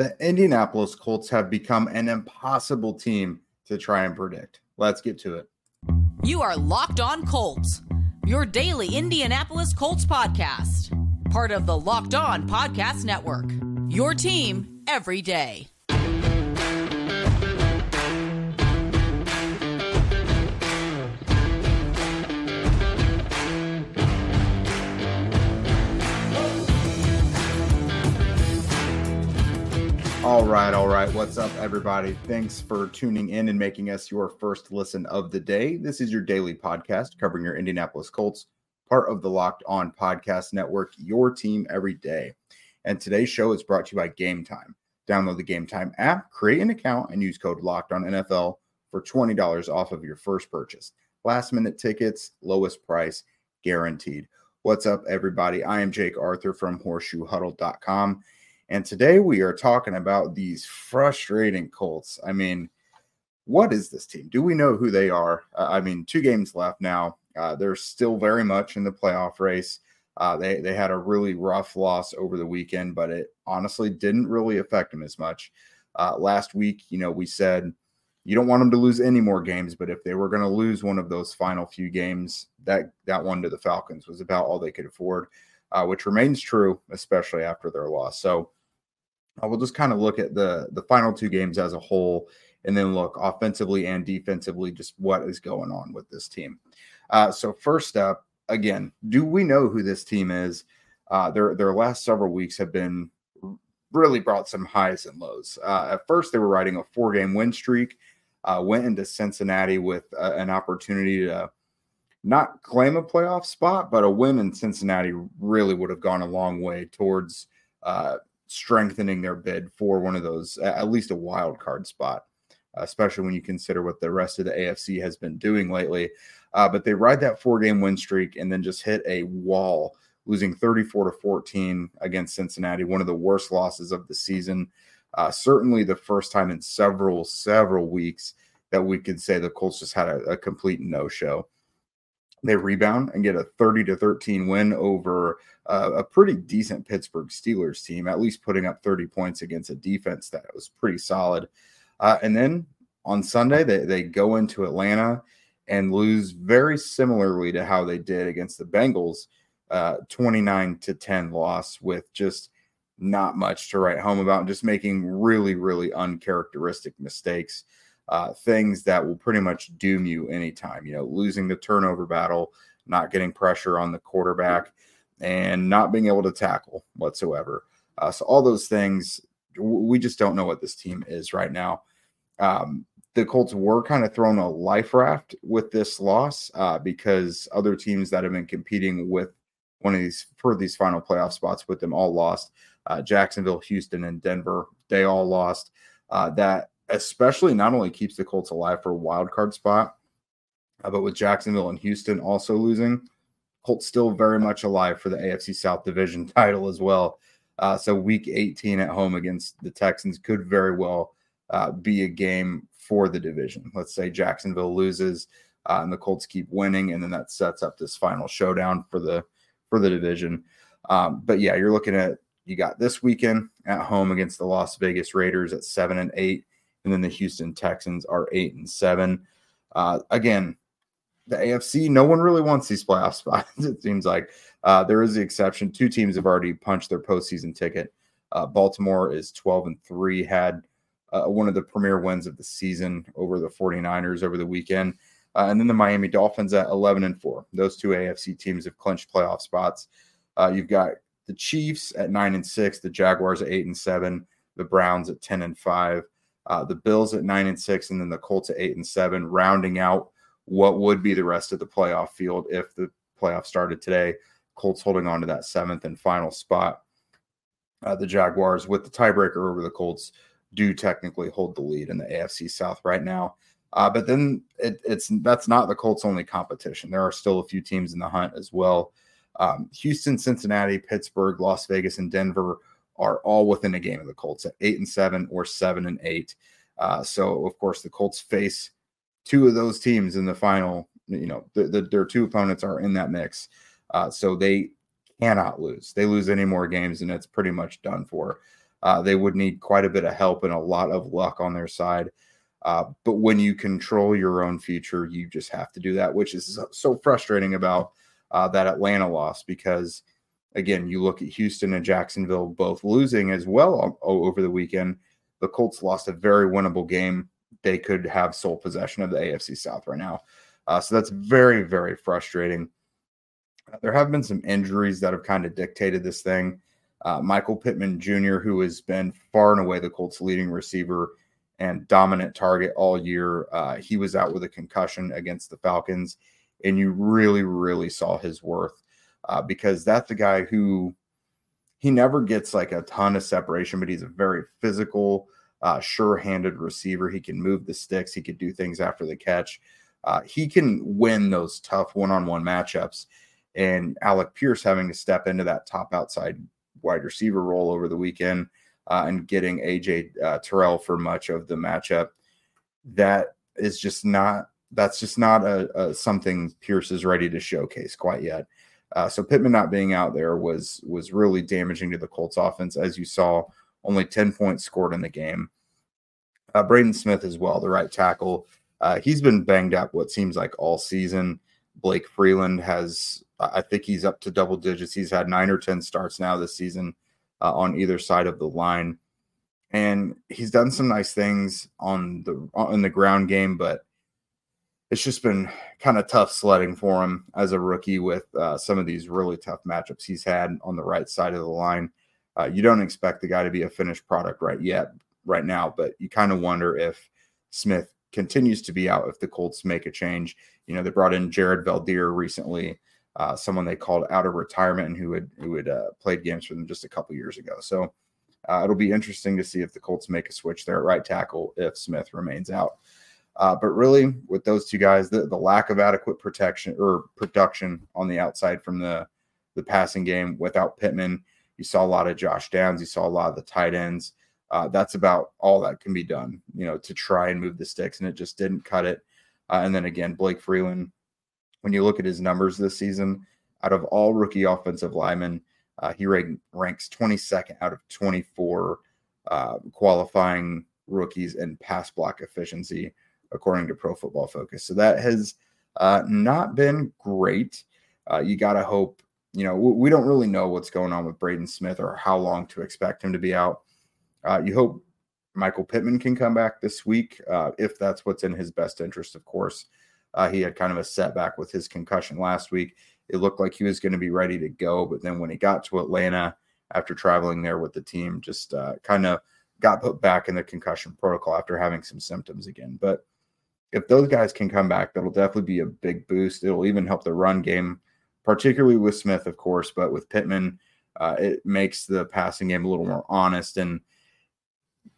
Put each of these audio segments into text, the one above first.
The Indianapolis Colts have become an impossible team to try and predict. Let's get to it. You are Locked On Colts, your daily Indianapolis Colts podcast, part of the Locked On Podcast Network. Your team every day. All right, all right. What's up, everybody? Thanks for tuning in and making us your first listen of the day. This is your daily podcast covering your Indianapolis Colts, part of the Locked On Podcast Network, your team every day. And today's show is brought to you by Game Time. Download the Game Time app, create an account, and use code Locked On NFL for $20 off of your first purchase. Last minute tickets, lowest price guaranteed. What's up, everybody? I am Jake Arthur from horseshoehuddle.com. And today we are talking about these frustrating Colts. I mean, what is this team? Do we know who they are? Uh, I mean, two games left now. Uh, they're still very much in the playoff race. Uh, they they had a really rough loss over the weekend, but it honestly didn't really affect them as much. Uh, last week, you know, we said you don't want them to lose any more games, but if they were going to lose one of those final few games, that that one to the Falcons was about all they could afford, uh, which remains true, especially after their loss. So I will just kind of look at the the final two games as a whole, and then look offensively and defensively, just what is going on with this team. Uh, so first up, again, do we know who this team is? Uh, their their last several weeks have been really brought some highs and lows. Uh, at first, they were riding a four game win streak. Uh, went into Cincinnati with uh, an opportunity to not claim a playoff spot, but a win in Cincinnati really would have gone a long way towards uh, strengthening their bid for one of those, at least a wild card spot, especially when you consider what the rest of the AFC has been doing lately. Uh, but they ride that four game win streak and then just hit a wall, losing 34 to 14 against Cincinnati, one of the worst losses of the season. Uh, certainly the first time in several, several weeks that we could say the Colts just had a, a complete no show. They rebound and get a 30 to 13 win over uh, a pretty decent Pittsburgh Steelers team, at least putting up 30 points against a defense that was pretty solid. Uh, and then on Sunday, they, they go into Atlanta and lose very similarly to how they did against the Bengals, uh, 29 to 10 loss with just not much to write home about, just making really, really uncharacteristic mistakes uh, things that will pretty much doom you anytime. You know, losing the turnover battle, not getting pressure on the quarterback, and not being able to tackle whatsoever. Uh, so all those things, we just don't know what this team is right now. Um, the Colts were kind of thrown a life raft with this loss uh, because other teams that have been competing with one of these for these final playoff spots with them all lost. Uh, Jacksonville, Houston, and Denver, they all lost. Uh, that especially not only keeps the Colts alive for a wild card spot, uh, but with Jacksonville and Houston also losing, Colts still very much alive for the AFC South Division title as well. Uh, so week 18 at home against the Texans could very well uh, be a game for the division. Let's say Jacksonville loses uh, and the Colts keep winning, and then that sets up this final showdown for the for the division. Um, but yeah, you're looking at you got this weekend at home against the Las Vegas Raiders at seven and eight and then the Houston Texans are eight and seven. Uh, again, the AFC, no one really wants these playoff spots. It seems like uh, there is the exception. Two teams have already punched their postseason ticket. Uh, Baltimore is 12 and three, had uh, one of the premier wins of the season over the 49ers over the weekend. Uh, and then the Miami Dolphins at 11 and four. Those two AFC teams have clinched playoff spots. Uh, you've got the Chiefs at nine and six, the Jaguars at eight and seven, the Browns at 10 and five uh, the Bills at nine and six, and then the Colts at eight and seven, rounding out what would be the rest of the playoff field if the playoff started today. Colts holding on to that seventh and final spot. Uh, the Jaguars, with the tiebreaker over the Colts, do technically hold the lead in the AFC South right now. Uh, but then it, it's that's not the Colts' only competition. There are still a few teams in the hunt as well. Um, Houston, Cincinnati, Pittsburgh, Las Vegas, and Denver are all within a game of the Colts at eight and seven or seven and eight. Uh, so of course the Colts face two of those teams in the final. You know, the, the, their two opponents are in that mix, uh, so they cannot lose. They lose any more games, and it's pretty much done for. Uh, they would need quite a bit of help and a lot of luck on their side. Uh, but when you control your own future, you just have to do that, which is so frustrating about uh, that Atlanta loss because, again, you look at Houston and Jacksonville both losing as well over the weekend. The Colts lost a very winnable game. They could have sole possession of the AFC South right now. Uh, so that's very, very frustrating. There have been some injuries that have kind of dictated this thing. Uh, Michael Pittman Jr., who has been far and away the Colts' leading receiver and dominant target all year, uh, he was out with a concussion against the Falcons, and you really, really saw his worth uh, because that's the guy who he never gets like a ton of separation, but he's a very physical, uh, sure-handed receiver. He can move the sticks. He could do things after the catch. Uh, he can win those tough one-on-one matchups. And Alec Pierce having to step into that top outside wide receiver role over the weekend uh, and getting AJ uh, Terrell for much of the matchup. That is just not that's just not a, a something Pierce is ready to showcase quite yet. Uh, so Pittman not being out there was was really damaging to the Colts offense, as you saw. Only ten points scored in the game. Uh, Braden Smith as well, the right tackle. Uh, he's been banged up what seems like all season. Blake Freeland has I think he's up to double digits. He's had nine or 10 starts now this season uh, on either side of the line. And he's done some nice things on the on the ground game, but it's just been kind of tough sledding for him as a rookie with uh, some of these really tough matchups he's had on the right side of the line. Uh, you don't expect the guy to be a finished product right yet, right now, but you kind of wonder if Smith continues to be out if the Colts make a change. You know, they brought in Jared Veldheer recently uh, someone they called out of retirement and who had who had uh, played games for them just a couple years ago. So uh, it'll be interesting to see if the Colts make a switch there at right tackle if Smith remains out. Uh, but really, with those two guys, the, the lack of adequate protection or production on the outside from the the passing game without Pittman, you saw a lot of Josh Downs, you saw a lot of the tight ends. Uh, that's about all that can be done, you know, to try and move the sticks, and it just didn't cut it. Uh, and then again, Blake Freeland when you look at his numbers this season, out of all rookie offensive linemen, uh, he ranks 22nd out of 24 uh, qualifying rookies in pass block efficiency, according to Pro Football Focus. So that has uh, not been great. Uh, you got to hope, you know, we don't really know what's going on with Braden Smith or how long to expect him to be out. Uh, you hope Michael Pittman can come back this week uh, if that's what's in his best interest, of course. Uh, he had kind of a setback with his concussion last week. It looked like he was going to be ready to go, but then when he got to Atlanta after traveling there with the team, just uh, kind of got put back in the concussion protocol after having some symptoms again. But if those guys can come back, that'll definitely be a big boost. It'll even help the run game, particularly with Smith, of course, but with Pittman, uh, it makes the passing game a little more honest and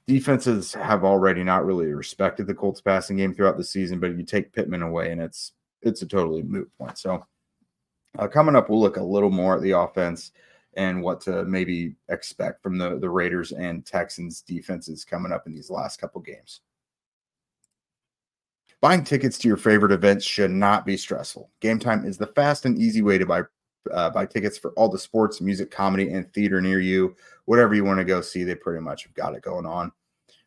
defenses have already not really respected the Colts passing game throughout the season, but you take Pittman away and it's it's a totally moot point. So uh, coming up, we'll look a little more at the offense and what to maybe expect from the the Raiders and Texans defenses coming up in these last couple games. Buying tickets to your favorite events should not be stressful. Game Time is the fast and easy way to buy uh, buy tickets for all the sports, music, comedy, and theater near you. Whatever you want to go see, they pretty much have got it going on.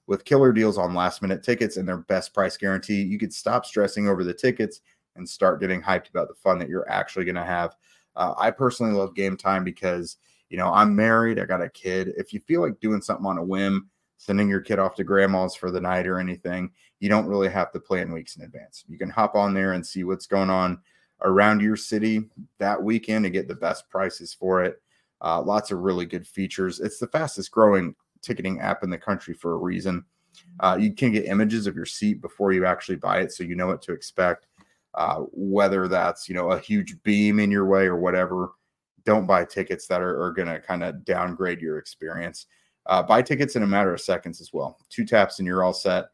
With killer deals on last minute tickets and their best price guarantee, you could stop stressing over the tickets and start getting hyped about the fun that you're actually going to have. Uh, I personally love game time because, you know, I'm married, I got a kid. If you feel like doing something on a whim, sending your kid off to grandma's for the night or anything, you don't really have to plan weeks in advance. You can hop on there and see what's going on around your city that weekend and get the best prices for it. Uh, lots of really good features. It's the fastest growing ticketing app in the country for a reason. Uh, you can get images of your seat before you actually buy it, so you know what to expect. Uh, whether that's you know a huge beam in your way or whatever, don't buy tickets that are, are going to kind of downgrade your experience. Uh, buy tickets in a matter of seconds as well. Two taps and you're all set.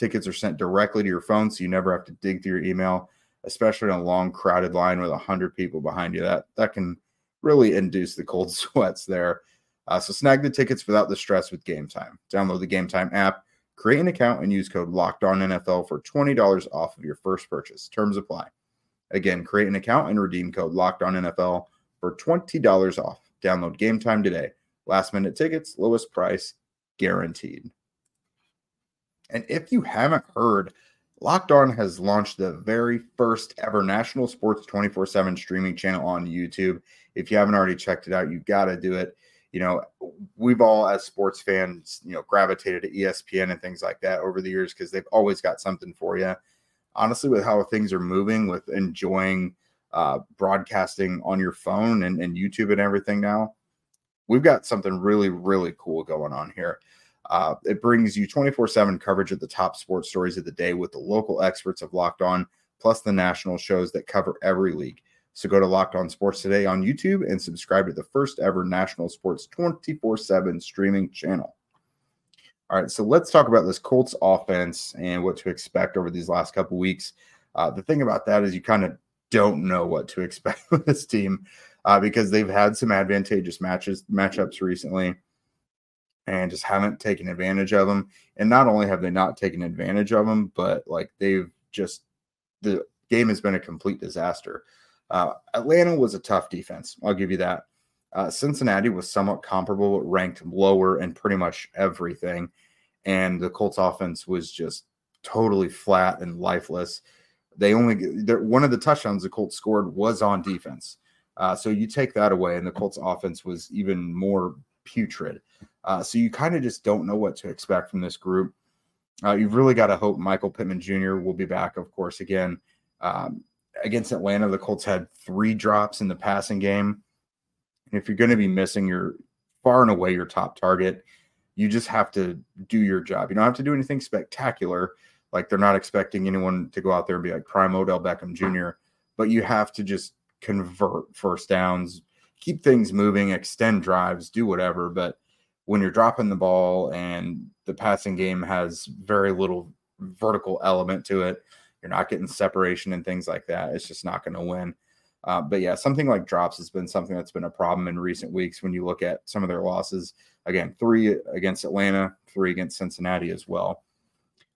Tickets are sent directly to your phone, so you never have to dig through your email especially on a long crowded line with 100 people behind you. That that can really induce the cold sweats there. Uh, so snag the tickets without the stress with game time. Download the game time app create an account and use code locked on nfl for $20 off of your first purchase. Terms apply. Again create an account and redeem code locked on nfl for $20 off. Download game time today. Last minute tickets lowest price guaranteed. And if you haven't heard, Locked On has launched the very first ever national sports 24 7 streaming channel on YouTube. If you haven't already checked it out, you've got to do it. You know, we've all, as sports fans, you know, gravitated to ESPN and things like that over the years because they've always got something for you. Honestly, with how things are moving, with enjoying uh, broadcasting on your phone and, and YouTube and everything now, we've got something really, really cool going on here. Uh, it brings you 24 7 coverage of the top sports stories of the day with the local experts of Locked On, plus the national shows that cover every league. So go to Locked On Sports today on YouTube and subscribe to the first ever national sports 24 7 streaming channel. All right, so let's talk about this Colts offense and what to expect over these last couple weeks. Uh, the thing about that is you kind of don't know what to expect with this team uh, because they've had some advantageous matches matchups recently and just haven't taken advantage of them. And not only have they not taken advantage of them, but like they've just the game has been a complete disaster. Uh, Atlanta was a tough defense. I'll give you that. Uh, Cincinnati was somewhat comparable, but ranked lower in pretty much everything. And the Colts offense was just totally flat and lifeless. They only, one of the touchdowns the Colts scored was on defense. Uh, so you take that away, and the Colts offense was even more putrid. Uh, so you kind of just don't know what to expect from this group. Uh, you've really got to hope Michael Pittman Jr. will be back, of course, again. Um, against Atlanta, the Colts had three drops in the passing game. And if you're going to be missing your far and away your top target, you just have to do your job. You don't have to do anything spectacular. Like they're not expecting anyone to go out there and be like prime Odell Beckham Jr., but you have to just convert first downs, keep things moving, extend drives, do whatever. But when you're dropping the ball and the passing game has very little vertical element to it, you're not getting separation and things like that. It's just not going to win. Uh, but yeah, something like drops has been something that's been a problem in recent weeks when you look at some of their losses. Again, three against Atlanta, three against Cincinnati as well.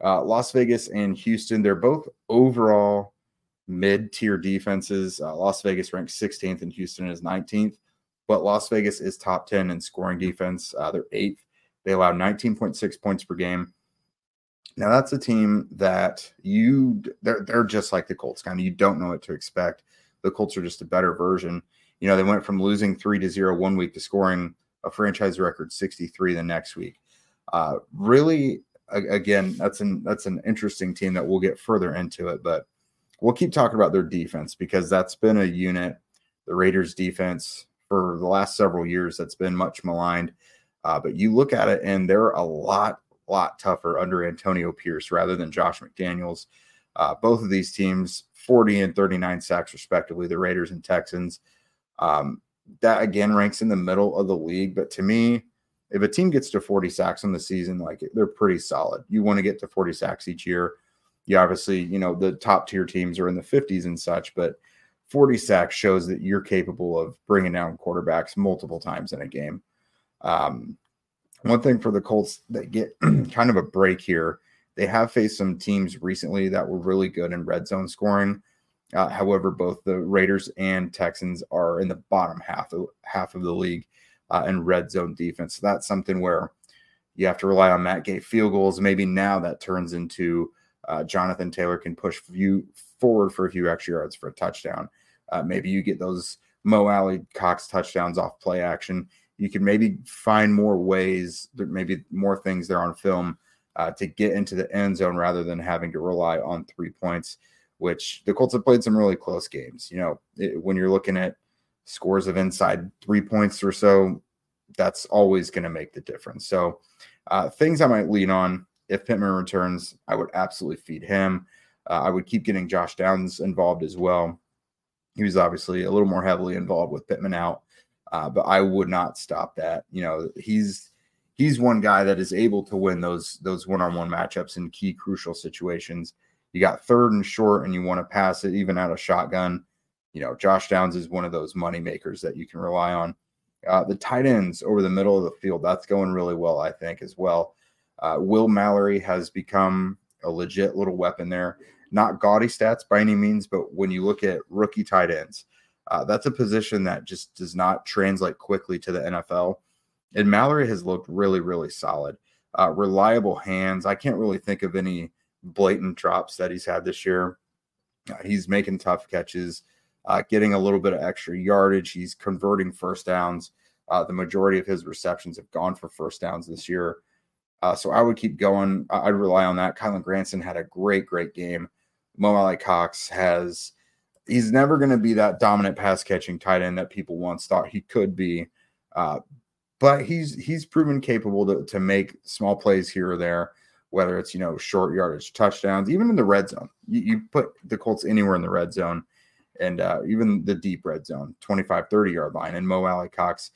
Uh, Las Vegas and Houston, they're both overall mid tier defenses. Uh, Las Vegas ranks 16th and Houston is 19th but Las Vegas is top 10 in scoring defense. Uh, they're eighth. They allow 19.6 points per game. Now that's a team that you they're they're just like the Colts, kind of you don't know what to expect. The Colts are just a better version. You know, they went from losing three to zero one week to scoring a franchise record 63 the next week. Uh, really, again, that's an that's an interesting team that we'll get further into it, but we'll keep talking about their defense because that's been a unit. The Raiders defense for the last several years that's been much maligned. Uh, but you look at it, and they're a lot, lot tougher under Antonio Pierce rather than Josh McDaniels. Uh, both of these teams, 40 and 39 sacks, respectively, the Raiders and Texans. Um, that again ranks in the middle of the league. But to me, if a team gets to 40 sacks in the season, like they're pretty solid. You want to get to 40 sacks each year. You obviously, you know, the top tier teams are in the 50s and such, but 40 sacks shows that you're capable of bringing down quarterbacks multiple times in a game. Um, one thing for the Colts that get kind of a break here, they have faced some teams recently that were really good in red zone scoring. Uh, however, both the Raiders and Texans are in the bottom half of half of the league uh, in red zone defense. So that's something where you have to rely on Matt Gay field goals. Maybe now that turns into uh, Jonathan Taylor can push you forward for a few extra yards for a touchdown. Uh, maybe you get those Mo Alie-Cox touchdowns off play action. You can maybe find more ways, maybe more things there on film uh, to get into the end zone rather than having to rely on three points, which the Colts have played some really close games. You know, it, when you're looking at scores of inside three points or so, that's always going to make the difference. So, uh, things I might lean on if Pittman returns, I would absolutely feed him. Uh, I would keep getting Josh Downs involved as well. He was obviously a little more heavily involved with Pittman out, uh, but I would not stop that. You know, he's he's one guy that is able to win those those one-on-one matchups in key crucial situations. You got third and short, and you want to pass it even out of shotgun. You know, Josh Downs is one of those money makers that you can rely on. Uh, the tight ends over the middle of the field, that's going really well, I think, as well. Uh, Will Mallory has become a legit little weapon there. Not gaudy stats by any means, but when you look at rookie tight ends, uh, that's a position that just does not translate quickly to the NFL. And Mallory has looked really, really solid. uh, reliable hands. I can't really think of any blatant drops that he's had this year. Uh, he's making tough catches, uh, getting a little bit of extra yardage. He's converting first downs. Uh, the majority of his receptions have gone for first downs this year. Uh, so I would keep going. I'd rely on that. Kylen Granson had a great, great game. Mo Alie-Cox has, he's never going to be that dominant pass catching tight end that people once thought he could be. Uh, but he's he's proven capable to, to make small plays here or there, whether it's you know short yardage touchdowns, even in the red zone. You, you put the Colts anywhere in the red zone, and uh, even the deep red zone, 25, 30 yard line, and Mo Alie-Cox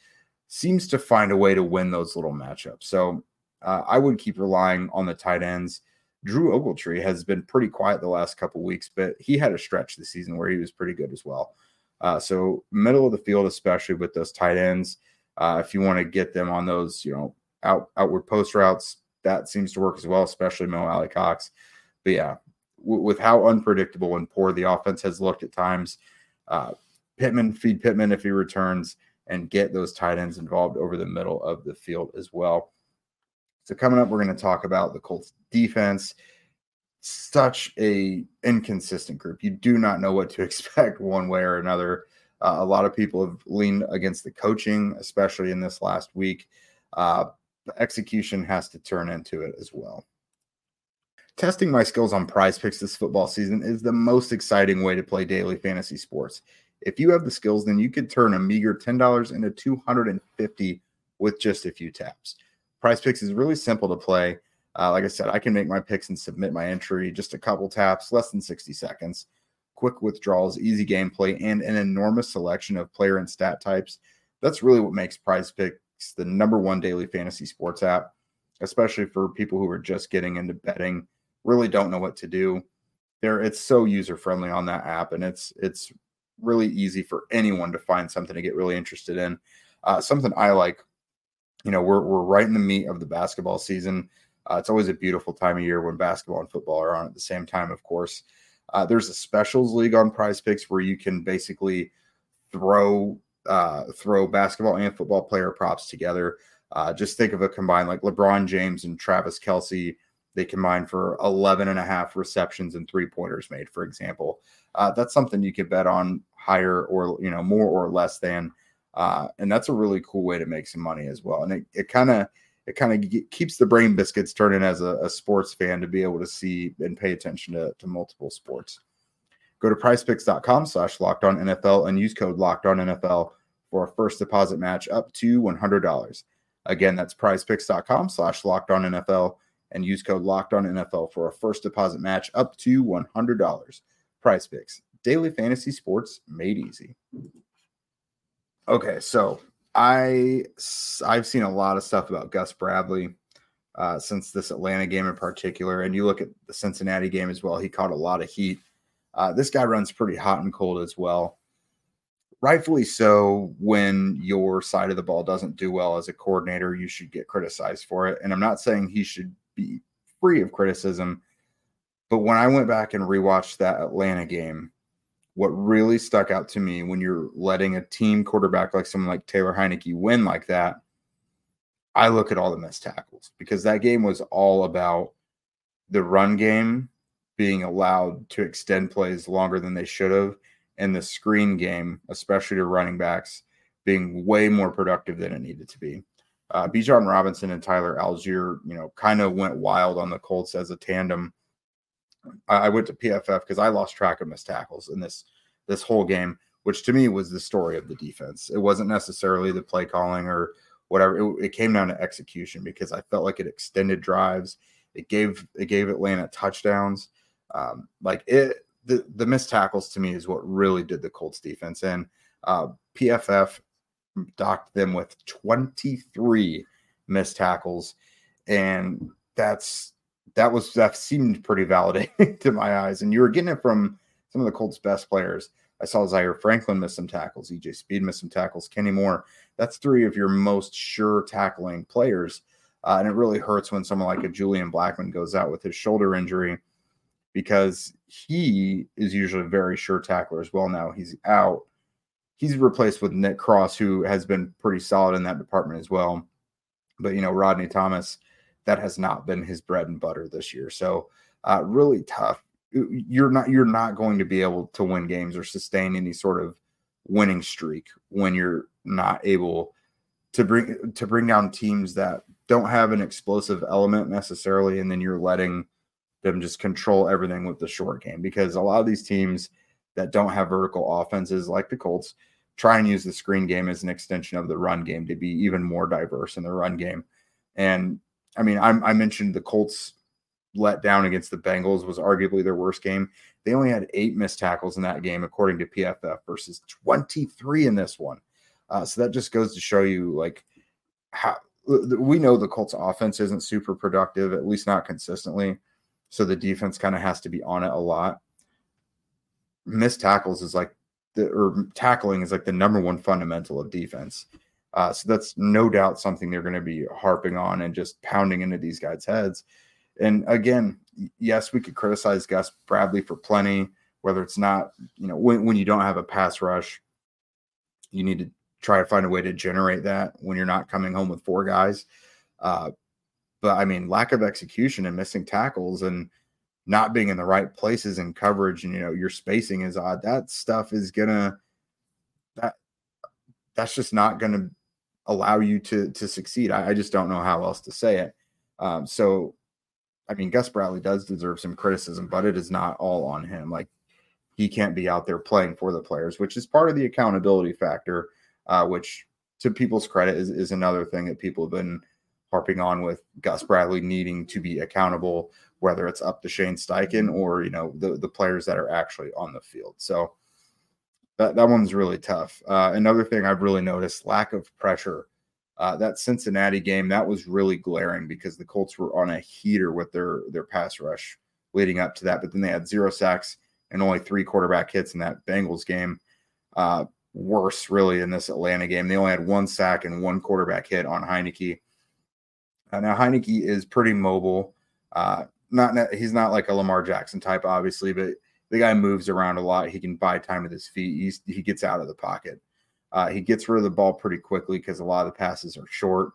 seems to find a way to win those little matchups. So uh, I would keep relying on the tight ends. Drew Ogletree has been pretty quiet the last couple weeks, but he had a stretch this season where he was pretty good as well. Uh, so middle of the field, especially with those tight ends, uh, if you want to get them on those, you know, out outward post routes, that seems to work as well, especially Mo Alie-Cox. But yeah, w- with how unpredictable and poor the offense has looked at times, uh, Pittman feed Pittman if he returns and get those tight ends involved over the middle of the field as well. So coming up, we're going to talk about the Colts defense. Such a inconsistent group. You do not know what to expect one way or another. Uh, a lot of people have leaned against the coaching, especially in this last week. Uh, execution has to turn into it as well. Testing my skills on prize picks this football season is the most exciting way to play daily fantasy sports. If you have the skills, then you could turn a meager $10 into 250 with just a few taps. Prize picks is really simple to play. Uh, like I said, I can make my picks and submit my entry just a couple taps, less than 60 seconds quick withdrawals, easy gameplay, and an enormous selection of player and stat types. That's really what makes Prize Picks the number one daily fantasy sports app, especially for people who are just getting into betting, really don't know what to do. There, it's so user friendly on that app, and it's it's really easy for anyone to find something to get really interested in. Uh, something I like, you know, we're we're right in the meat of the basketball season. Uh, it's always a beautiful time of year when basketball and football are on at the same time, of course. Uh, there's a specials league on Prize Picks where you can basically throw uh, throw basketball and football player props together. Uh, just think of a combine like LeBron James and Travis Kelce. They combine for 11 and a half receptions and three pointers made, for example. Uh, that's something you could bet on higher or, you know, more or less than. Uh, and that's a really cool way to make some money as well. And it, kind of, it kind of keeps the brain biscuits turning as a, a, sports fan to be able to see and pay attention to, to multiple sports. Go to prizepicks.com slash locked on NFL and use code locked on NFL for a first deposit match up to $100. Again, that's prizepicks.com slash locked on NFL and use code locked on NFL for a first deposit match up to $100. Prize picks, daily fantasy sports made easy. Okay, so I I've seen a lot of stuff about Gus Bradley uh, since this Atlanta game in particular, and you look at the Cincinnati game as well. He caught a lot of heat. Uh, this guy runs pretty hot and cold as well. Rightfully so. When your side of the ball doesn't do well as a coordinator, you should get criticized for it. And I'm not saying he should be free of criticism, but when I went back and rewatched that Atlanta game, what really stuck out to me when you're letting a team quarterback like someone like Taylor Heinicke win like that, I look at all the missed tackles because that game was all about the run game being allowed to extend plays longer than they should have, and the screen game, especially to running backs, being way more productive than it needed to be. Uh, Bijan Robinson and Tyler Allgeier, you know, kind of went wild on the Colts as a tandem I went to PFF because I lost track of missed tackles in this this whole game, which to me was the story of the defense. It wasn't necessarily the play calling or whatever. It, it came down to execution because I felt like it extended drives. It gave it gave Atlanta touchdowns. Um, like it, the the missed tackles to me is what really did the Colts defense in. Uh, PFF docked them with 23 missed tackles, and that's that was that seemed pretty validating to my eyes. And you were getting it from some of the Colts' best players. I saw Zaire Franklin miss some tackles, EJ Speed miss some tackles, Kenny Moore. That's three of your most sure tackling players. Uh, and it really hurts when someone like a Julian Blackmon goes out with his shoulder injury because he is usually a very sure tackler as well. Now he's out. He's replaced with Nick Cross, who has been pretty solid in that department as well. But, you know, Rodney Thomas that has not been his bread and butter this year. So uh, really tough. You're not you're not going to be able to win games or sustain any sort of winning streak when you're not able to bring to bring down teams that don't have an explosive element necessarily, and then you're letting them just control everything with the short game because a lot of these teams that don't have vertical offenses like the Colts try and use the screen game as an extension of the run game to be even more diverse in the run game. And I mean, I'm, i mentioned the Colts let down against the Bengals was arguably their worst game. They only had eight missed tackles in that game, according to PFF, versus 23 in this one. Uh, so that just goes to show you like how we know the Colts offense isn't super productive, at least not consistently. So the defense kind of has to be on it a lot. Missed tackles is like the or tackling is like the number one fundamental of defense. Uh, so that's no doubt something they're going to be harping on and just pounding into these guys' heads. And again, yes, we could criticize Gus Bradley for plenty, whether it's not, you know, when, when you don't have a pass rush, you need to try to find a way to generate that when you're not coming home with four guys. Uh, but I mean, lack of execution and missing tackles and not being in the right places and coverage and you know your spacing is odd. That stuff is gonna that that's just not gonna allow you to to succeed. I, I just don't know how else to say it. Um, so I mean, Gus Bradley does deserve some criticism, but it is not all on him. Like he can't be out there playing for the players, which is part of the accountability factor, uh, which to people's credit is, is another thing that people have been harping on with Gus Bradley needing to be accountable, whether it's up to Shane Steichen or you know the the players that are actually on the field. So that that one's really tough. Uh, another thing I've really noticed: lack of pressure. Uh, that Cincinnati game that was really glaring because the Colts were on a heater with their their pass rush leading up to that, but then they had zero sacks and only three quarterback hits in that Bengals game. Uh, worse, really, in this Atlanta game. They only had one sack and one quarterback hit on Heinicke. Uh, now Heinicke is pretty mobile. Uh, not he's not like a Lamar Jackson type, obviously, but the guy moves around a lot. He can buy time with his feet. He's, he gets out of the pocket. Uh, he gets rid of the ball pretty quickly because a lot of the passes are short,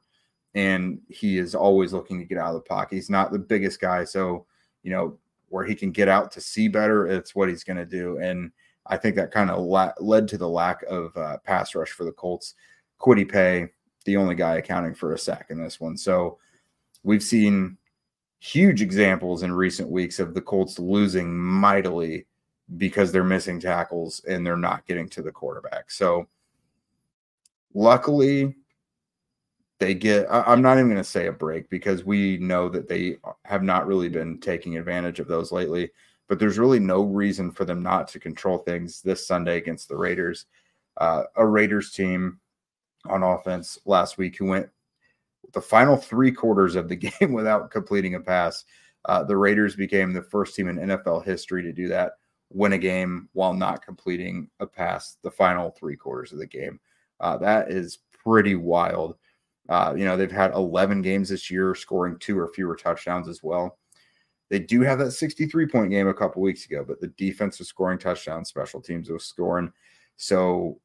and he is always looking to get out of the pocket. He's not the biggest guy, so you know where he can get out to see better. It's what he's going to do, and I think that kind of la- led to the lack of uh, pass rush for the Colts. Kwity Paye, the only guy accounting for a sack in this one. So we've seen huge examples in recent weeks of the Colts losing mightily because they're missing tackles and they're not getting to the quarterback. So luckily, they get, I'm not even going to say a break because we know that they have not really been taking advantage of those lately. But there's really no reason for them not to control things this Sunday against the Raiders. Uh, a Raiders team on offense last week who went the final three quarters of the game without completing a pass. Uh, the Raiders became the first team in NFL history to do that, win a game while not completing a pass the final three quarters of the game. Uh, that is pretty wild. Uh, you know, they've had 11 games this year scoring two or fewer touchdowns as well. They do have that 63 point game a couple weeks ago, but the defense was scoring touchdowns, special teams was scoring. So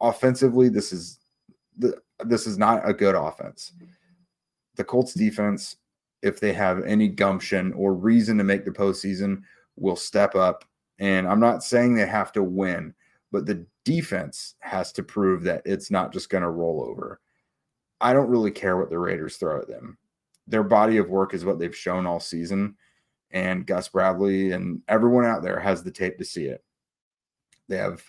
offensively, this is the, this is not a good offense. The Colts defense, if they have any gumption or reason to make the postseason, will step up. And I'm not saying they have to win, but the defense has to prove that it's not just going to roll over. I don't really care what the Raiders throw at them. Their body of work is what they've shown all season. And Gus Bradley and everyone out there has the tape to see it. They have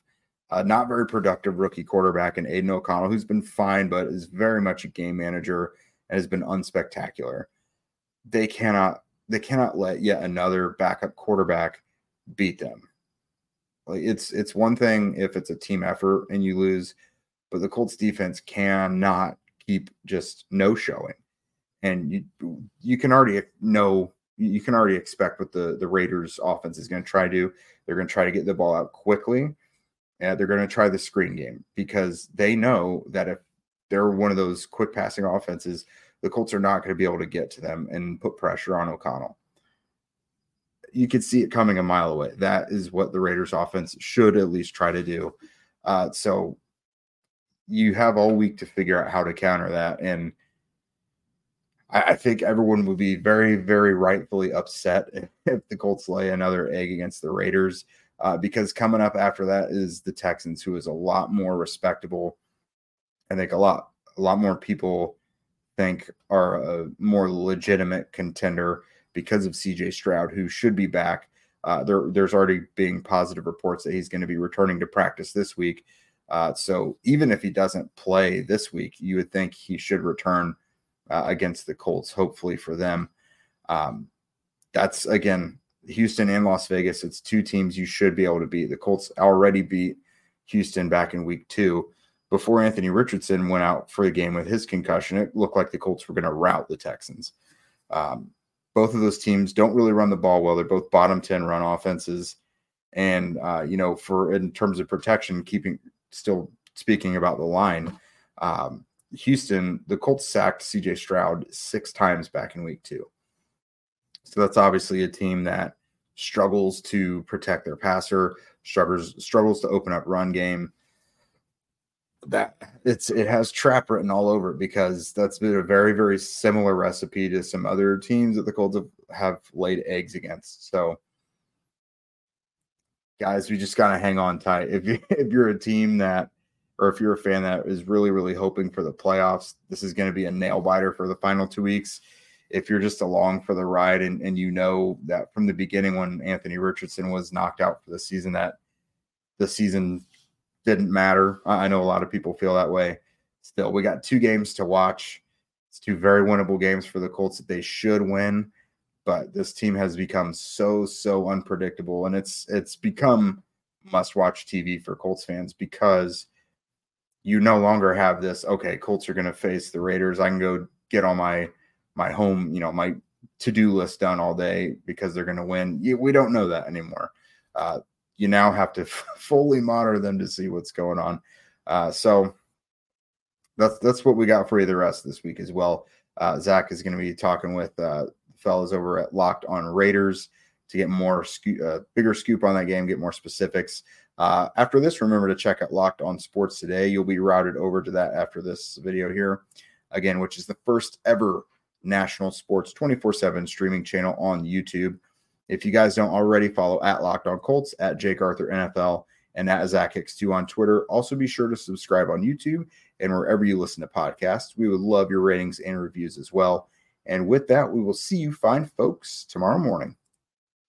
uh, not very productive rookie quarterback in Aidan O'Connell, who's been fine, but is very much a game manager and has been unspectacular. They cannot they cannot let yet another backup quarterback beat them. Like it's it's one thing if it's a team effort and you lose, but the Colts defense cannot keep just no showing. And you you can already know you can already expect what the the Raiders offense is going to try to do. They're going to try to get the ball out quickly uh, they're going to try the screen game because they know that if they're one of those quick passing offenses, the Colts are not going to be able to get to them and put pressure on O'Connell. You could see it coming a mile away. That is what the Raiders offense should at least try to do. Uh, so you have all week to figure out how to counter that. And I, I think everyone would be very, very rightfully upset if, if the Colts lay another egg against the Raiders. Uh, because coming up after that is the Texans, who is a lot more respectable. I think a lot, a lot more people think are a more legitimate contender because of CJ Stroud, who should be back. Uh, there, there's already being positive reports that he's going to be returning to practice this week. Uh, so even if he doesn't play this week, you would think he should return uh, against the Colts, hopefully for them. Um, that's again Houston and Las Vegas. It's two teams you should be able to beat. The Colts already beat Houston back in week two. Before Anthony Richardson went out for the game with his concussion, it looked like the Colts were going to rout the Texans. Um, both of those teams don't really run the ball well. They're both bottom 10 run offenses. And, uh, you know, for in terms of protection, keeping still speaking about the line, um, Houston, the Colts sacked CJ Stroud six times back in week two. So that's obviously a team that struggles to protect their passer, struggles struggles to open up run game. That it's it has trap written all over it because that's been a very very similar recipe to some other teams that the Colts have, have laid eggs against. So guys, we just gotta hang on tight. If you if you're a team that or if you're a fan that is really, really hoping for the playoffs, this is going to be a nail biter for the final two weeks. If you're just along for the ride and, and you know that from the beginning when Anthony Richardson was knocked out for the season, that the season didn't matter. I know a lot of people feel that way. Still, we got two games to watch. It's two very winnable games for the Colts that they should win. But this team has become so, so unpredictable. And it's it's become must watch TV for Colts fans because – you no longer have this okay colts are going to face the raiders i can go get all my my home you know my to-do list done all day because they're going to win we don't know that anymore. Uh, you now have to fully monitor them to see what's going on. Uh, so that's that's what we got for you the rest of this week as well. Uh, zach is going to be talking with uh, fellas over at locked on raiders to get more uh, bigger scoop on that game get more specifics. Uh, after this, remember to check out Locked On Sports today. You'll be routed over to that after this video here, again, which is the first ever national sports 24 7 streaming channel on YouTube. If you guys don't already follow at Locked On Colts, at Jake Arthur NFL, and at Zach Hicks2 on Twitter, also be sure to subscribe on YouTube and wherever you listen to podcasts. We would love your ratings and reviews as well. And with that, we will see you fine folks tomorrow morning.